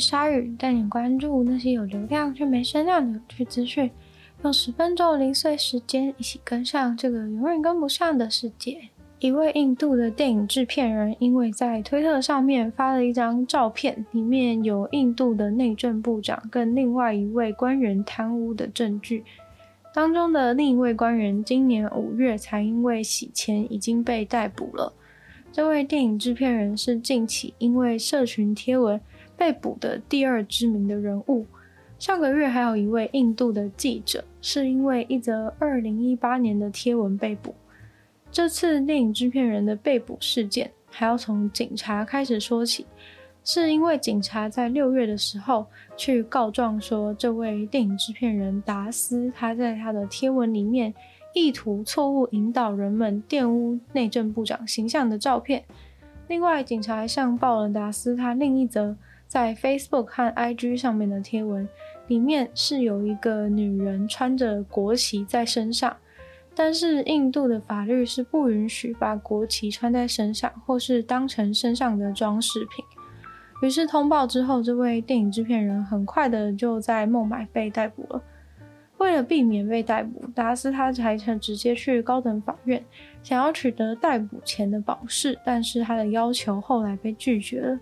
鲨鱼，带你关注那些有流量却没声量的有趣资讯。用十分钟零碎时间，一起跟上这个永远跟不上的世界。一位印度的电影制片人，因为在推特上面发了一张照片，里面有印度的内政部长跟另外一位官员贪污的证据。当中的另一位官员，今年五月才因为洗钱已经被逮捕了。这位电影制片人是近期因为社群贴文被捕的第二知名的人物。上个月还有一位印度的记者，是因为一则二零一八年的贴文被捕。这次电影制片人的被捕事件，还要从警察开始说起，是因为警察在六月的时候去告状说，这位电影制片人达斯他在他的贴文里面意图错误引导人们玷污内政部长形象的照片。另外，警察还上报了达斯他另一则在 Facebook 和 IG 上面的贴文，里面是有一个女人穿着国旗在身上。但是印度的法律是不允许把国旗穿在身上，或是当成身上的装饰品。于是通报之后，这位电影制片人很快的就在孟买被逮捕了。为了避免被逮捕，达斯他才曾直接去高等法院，想要取得逮捕前的保释，但是他的要求后来被拒绝了。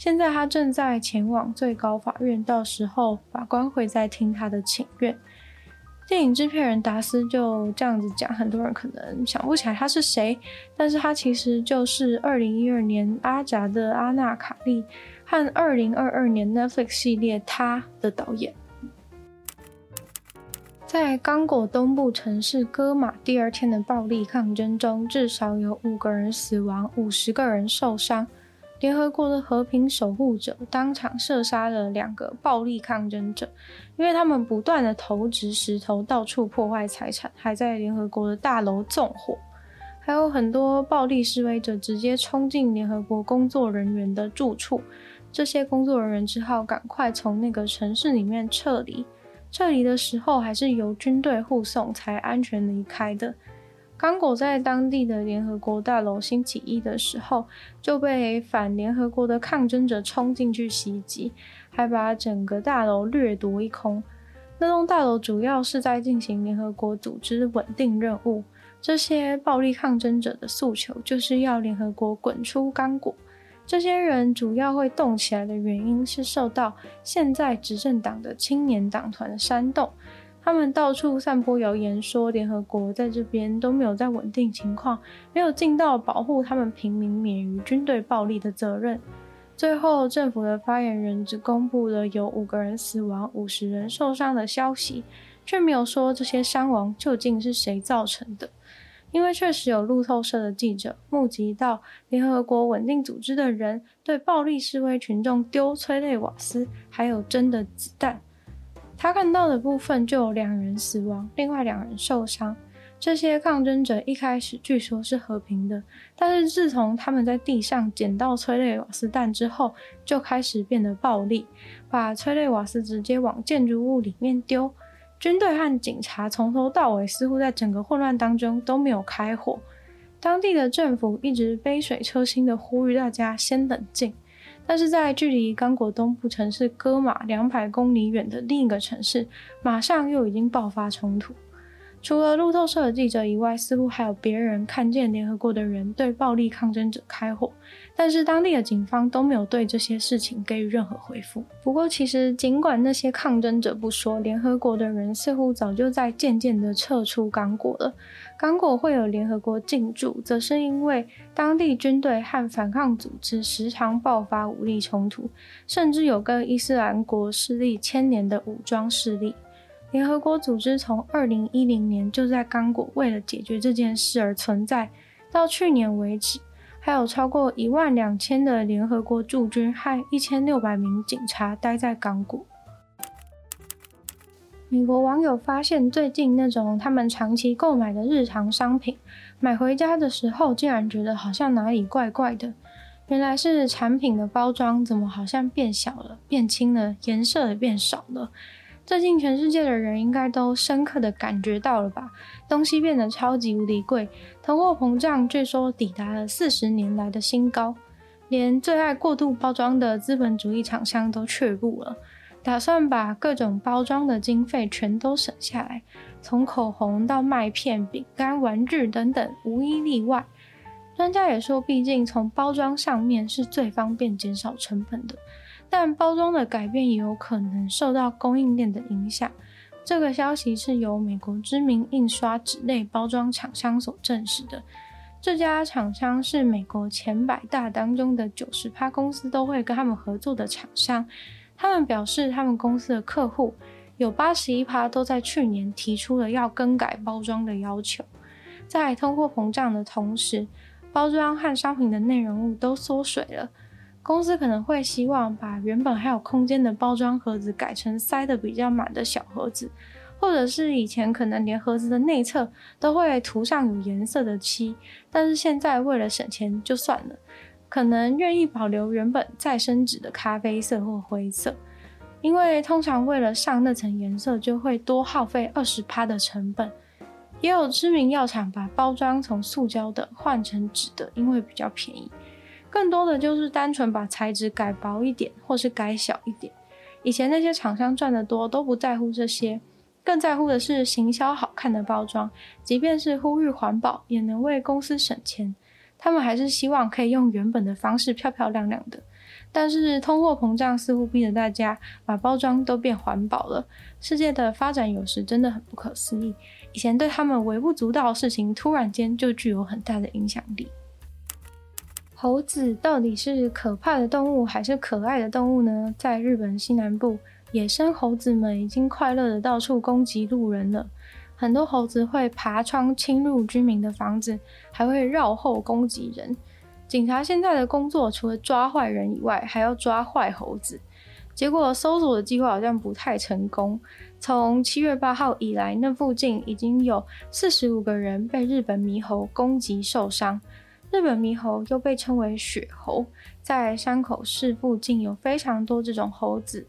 现在他正在前往最高法院，到时候法官会再听他的请愿。电影制片人达斯就这样子讲，很多人可能想不起来他是谁，但是他其实就是二零一二年阿扎的阿纳卡利和二零二二年 Netflix 系列他的导演。在刚果东部城市戈马第二天的暴力抗争中，至少有五个人死亡，五十个人受伤。联合国的和平守护者当场射杀了两个暴力抗争者，因为他们不断的投掷石头，到处破坏财产，还在联合国的大楼纵火。还有很多暴力示威者直接冲进联合国工作人员的住处，这些工作人员只好赶快从那个城市里面撤离。撤离的时候还是由军队护送才安全离开的。刚果在当地的联合国大楼星期一的时候就被反联合国的抗争者冲进去袭击，还把整个大楼掠夺一空。那栋大楼主要是在进行联合国组织稳定任务。这些暴力抗争者的诉求就是要联合国滚出刚果。这些人主要会动起来的原因是受到现在执政党的青年党团的煽动。他们到处散播谣言，说联合国在这边都没有在稳定情况，没有尽到保护他们平民免于军队暴力的责任。最后，政府的发言人只公布了有五个人死亡、五十人受伤的消息，却没有说这些伤亡究竟是谁造成的。因为确实有路透社的记者目击到联合国稳定组织的人对暴力示威群众丢催泪瓦斯，还有真的子弹。他看到的部分就有两人死亡，另外两人受伤。这些抗争者一开始据说是和平的，但是自从他们在地上捡到催泪瓦斯弹之后，就开始变得暴力，把催泪瓦斯直接往建筑物里面丢。军队和警察从头到尾似乎在整个混乱当中都没有开火。当地的政府一直杯水车薪的呼吁大家先冷静。但是在距离刚果东部城市戈马两百公里远的另一个城市，马上又已经爆发冲突。除了路透社的记者以外，似乎还有别人看见联合国的人对暴力抗争者开火，但是当地的警方都没有对这些事情给予任何回复。不过，其实尽管那些抗争者不说，联合国的人似乎早就在渐渐地撤出刚果了。刚果会有联合国进驻，则是因为当地军队和反抗组织时常爆发武力冲突，甚至有跟伊斯兰国势力牵连的武装势力。联合国组织从二零一零年就在刚果为了解决这件事而存在，到去年为止，还有超过一万两千的联合国驻军和一千六百名警察待在刚果。美国网友发现，最近那种他们长期购买的日常商品，买回家的时候竟然觉得好像哪里怪怪的。原来是产品的包装怎么好像变小了、变轻了，颜色也变少了。最近全世界的人应该都深刻的感觉到了吧？东西变得超级无敌贵，通货膨胀据说抵达了四十年来的新高，连最爱过度包装的资本主义厂商都却步了。打算把各种包装的经费全都省下来，从口红到麦片、饼干、玩具等等，无一例外。专家也说，毕竟从包装上面是最方便减少成本的，但包装的改变也有可能受到供应链的影响。这个消息是由美国知名印刷纸类包装厂商所证实的。这家厂商是美国前百大当中的九十趴公司都会跟他们合作的厂商。他们表示，他们公司的客户有八十一趴都在去年提出了要更改包装的要求。在通货膨胀的同时，包装和商品的内容物都缩水了。公司可能会希望把原本还有空间的包装盒子改成塞得比较满的小盒子，或者是以前可能连盒子的内侧都会涂上有颜色的漆，但是现在为了省钱就算了。可能愿意保留原本再生纸的咖啡色或灰色，因为通常为了上那层颜色，就会多耗费二十趴的成本。也有知名药厂把包装从塑胶的换成纸的，因为比较便宜。更多的就是单纯把材质改薄一点，或是改小一点。以前那些厂商赚得多，都不在乎这些，更在乎的是行销好看的包装，即便是呼吁环保，也能为公司省钱。他们还是希望可以用原本的方式漂漂亮亮的，但是通货膨胀似乎逼得大家把包装都变环保了。世界的发展有时真的很不可思议，以前对他们微不足道的事情，突然间就具有很大的影响力。猴子到底是可怕的动物还是可爱的动物呢？在日本西南部，野生猴子们已经快乐的到处攻击路人了。很多猴子会爬窗侵入居民的房子，还会绕后攻击人。警察现在的工作除了抓坏人以外，还要抓坏猴子。结果搜索的计划好像不太成功。从七月八号以来，那附近已经有四十五个人被日本猕猴攻击受伤。日本猕猴又被称为雪猴，在山口市附近有非常多这种猴子。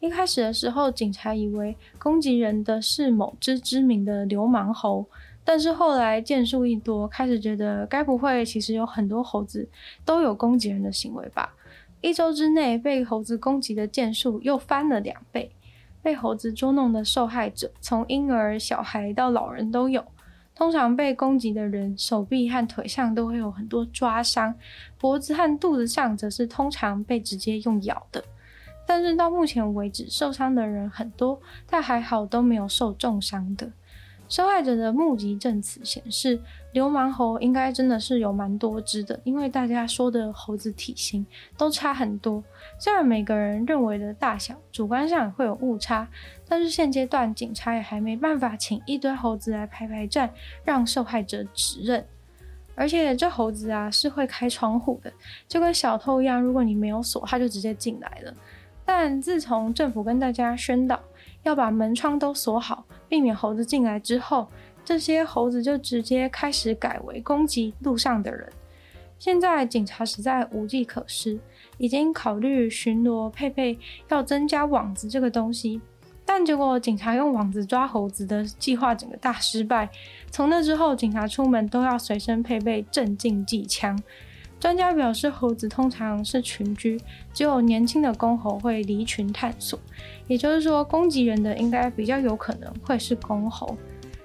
一开始的时候，警察以为攻击人的是某只知名的流氓猴，但是后来件数一多，开始觉得该不会其实有很多猴子都有攻击人的行为吧？一周之内被猴子攻击的件数又翻了两倍，被猴子捉弄的受害者从婴儿、小孩到老人都有。通常被攻击的人手臂和腿上都会有很多抓伤，脖子和肚子上则是通常被直接用咬的。但是到目前为止，受伤的人很多，但还好都没有受重伤的。受害者的目击证词显示，流氓猴应该真的是有蛮多只的，因为大家说的猴子体型都差很多。虽然每个人认为的大小主观上会有误差，但是现阶段警察也还没办法请一堆猴子来排排站，让受害者指认。而且这猴子啊是会开窗户的，就跟小偷一样，如果你没有锁，它就直接进来了。但自从政府跟大家宣导要把门窗都锁好，避免猴子进来之后，这些猴子就直接开始改为攻击路上的人。现在警察实在无计可施，已经考虑巡逻配备要增加网子这个东西，但结果警察用网子抓猴子的计划整个大失败。从那之后，警察出门都要随身配备镇静剂枪。专家表示，猴子通常是群居，只有年轻的公猴会离群探索。也就是说，攻击人的应该比较有可能会是公猴。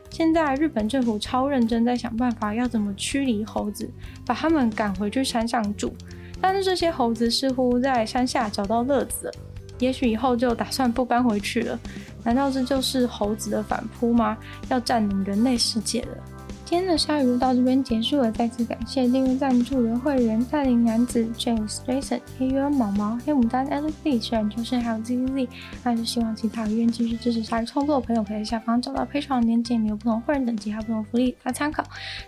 现在日本政府超认真在想办法，要怎么驱离猴子，把他们赶回去山上住。但是这些猴子似乎在山下找到乐子了，也许以后就打算不搬回去了。难道这就是猴子的反扑吗？要占领人类世界了？今天的鲨鱼到这边结束了，再次感谢订阅赞助的会员：带领男子、James、Jason、黑渊、毛毛、黑牡丹、Alex、虽然就是还有 ZZZ。那就希望其他有愿意继续支持鲨鱼创作的朋友，可以在下方找到 Patreon 的链接，里有不同会员等级还有不同福利，大家参考。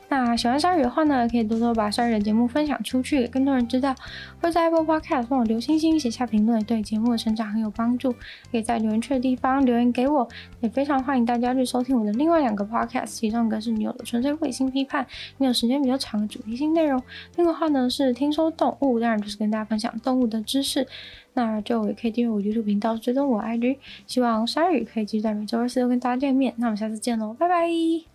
那喜欢鲨鱼的话呢，可以多多把鲨鱼的节目分享出去，给更多人知道。会在 Apple Podcast 帮我留星星，写下评论，对节目的成长很有帮助。可以在留言区的地方留言给我，也非常欢迎大家去收听我的另外两个 Podcast，其中一个是女友的纯在卫星批判，没有时间比较长的主题性内容。另外的话呢是听说动物，当然就是跟大家分享动物的知识。那就也可以订阅我 YouTube 频道，追踪我 IG。希望鲨鱼可以继续在每周二四都跟大家见面。那我们下次见喽，拜拜。